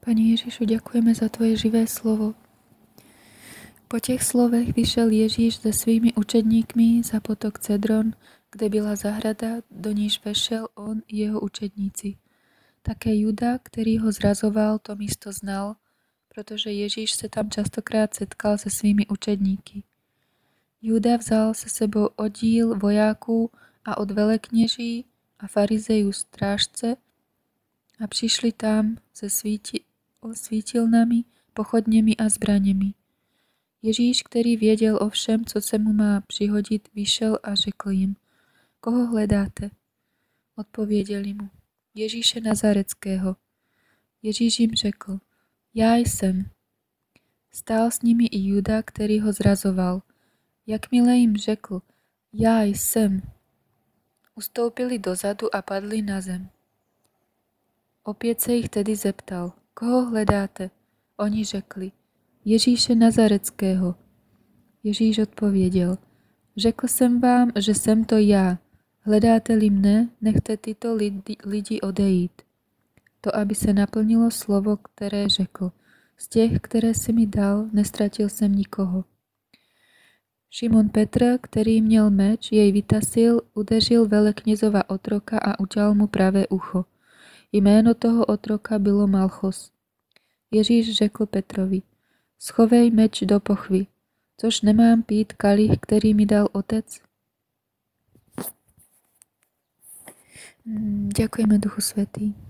Pani Ježišu, ďakujeme za Tvoje živé slovo. Po těch slovech vyšel Ježíš se svými učedníkmi za potok Cedron, kde byla zahrada, do níž vešel on i jeho učedníci. Také Juda, který ho zrazoval, to místo znal, protože Ježíš se tam častokrát setkal se svými učedníky. Juda vzal se sebou oddíl vojáků a od velekněží a farizejů strážce a přišli tam se svíti, svítilnami, pochodněmi a zbraněmi. Ježíš, který věděl o všem, co se mu má přihodit, vyšel a řekl jim, koho hledáte? Odpověděli mu, Ježíše Nazareckého. Ježíš jim řekl, já jsem. Stál s nimi i Juda, který ho zrazoval. Jakmile jim řekl, já jsem, ustoupili dozadu a padli na zem. Opět se jich tedy zeptal, koho hledáte? Oni řekli, Ježíše Nazareckého. Ježíš odpověděl, řekl jsem vám, že jsem to já. Hledáte-li mne, nechte tyto lidi, lidi odejít. To, aby se naplnilo slovo, které řekl. Z těch, které si mi dal, nestratil jsem nikoho. Šimon Petr, který měl meč, jej vytasil, udeřil veleknězova otroka a uťal mu pravé ucho. Jméno toho otroka bylo Malchos. Ježíš řekl Petrovi, Schovej meč do pochvy, což nemám pít kalich, který mi dal otec. Ďakujeme Duchu Svetý.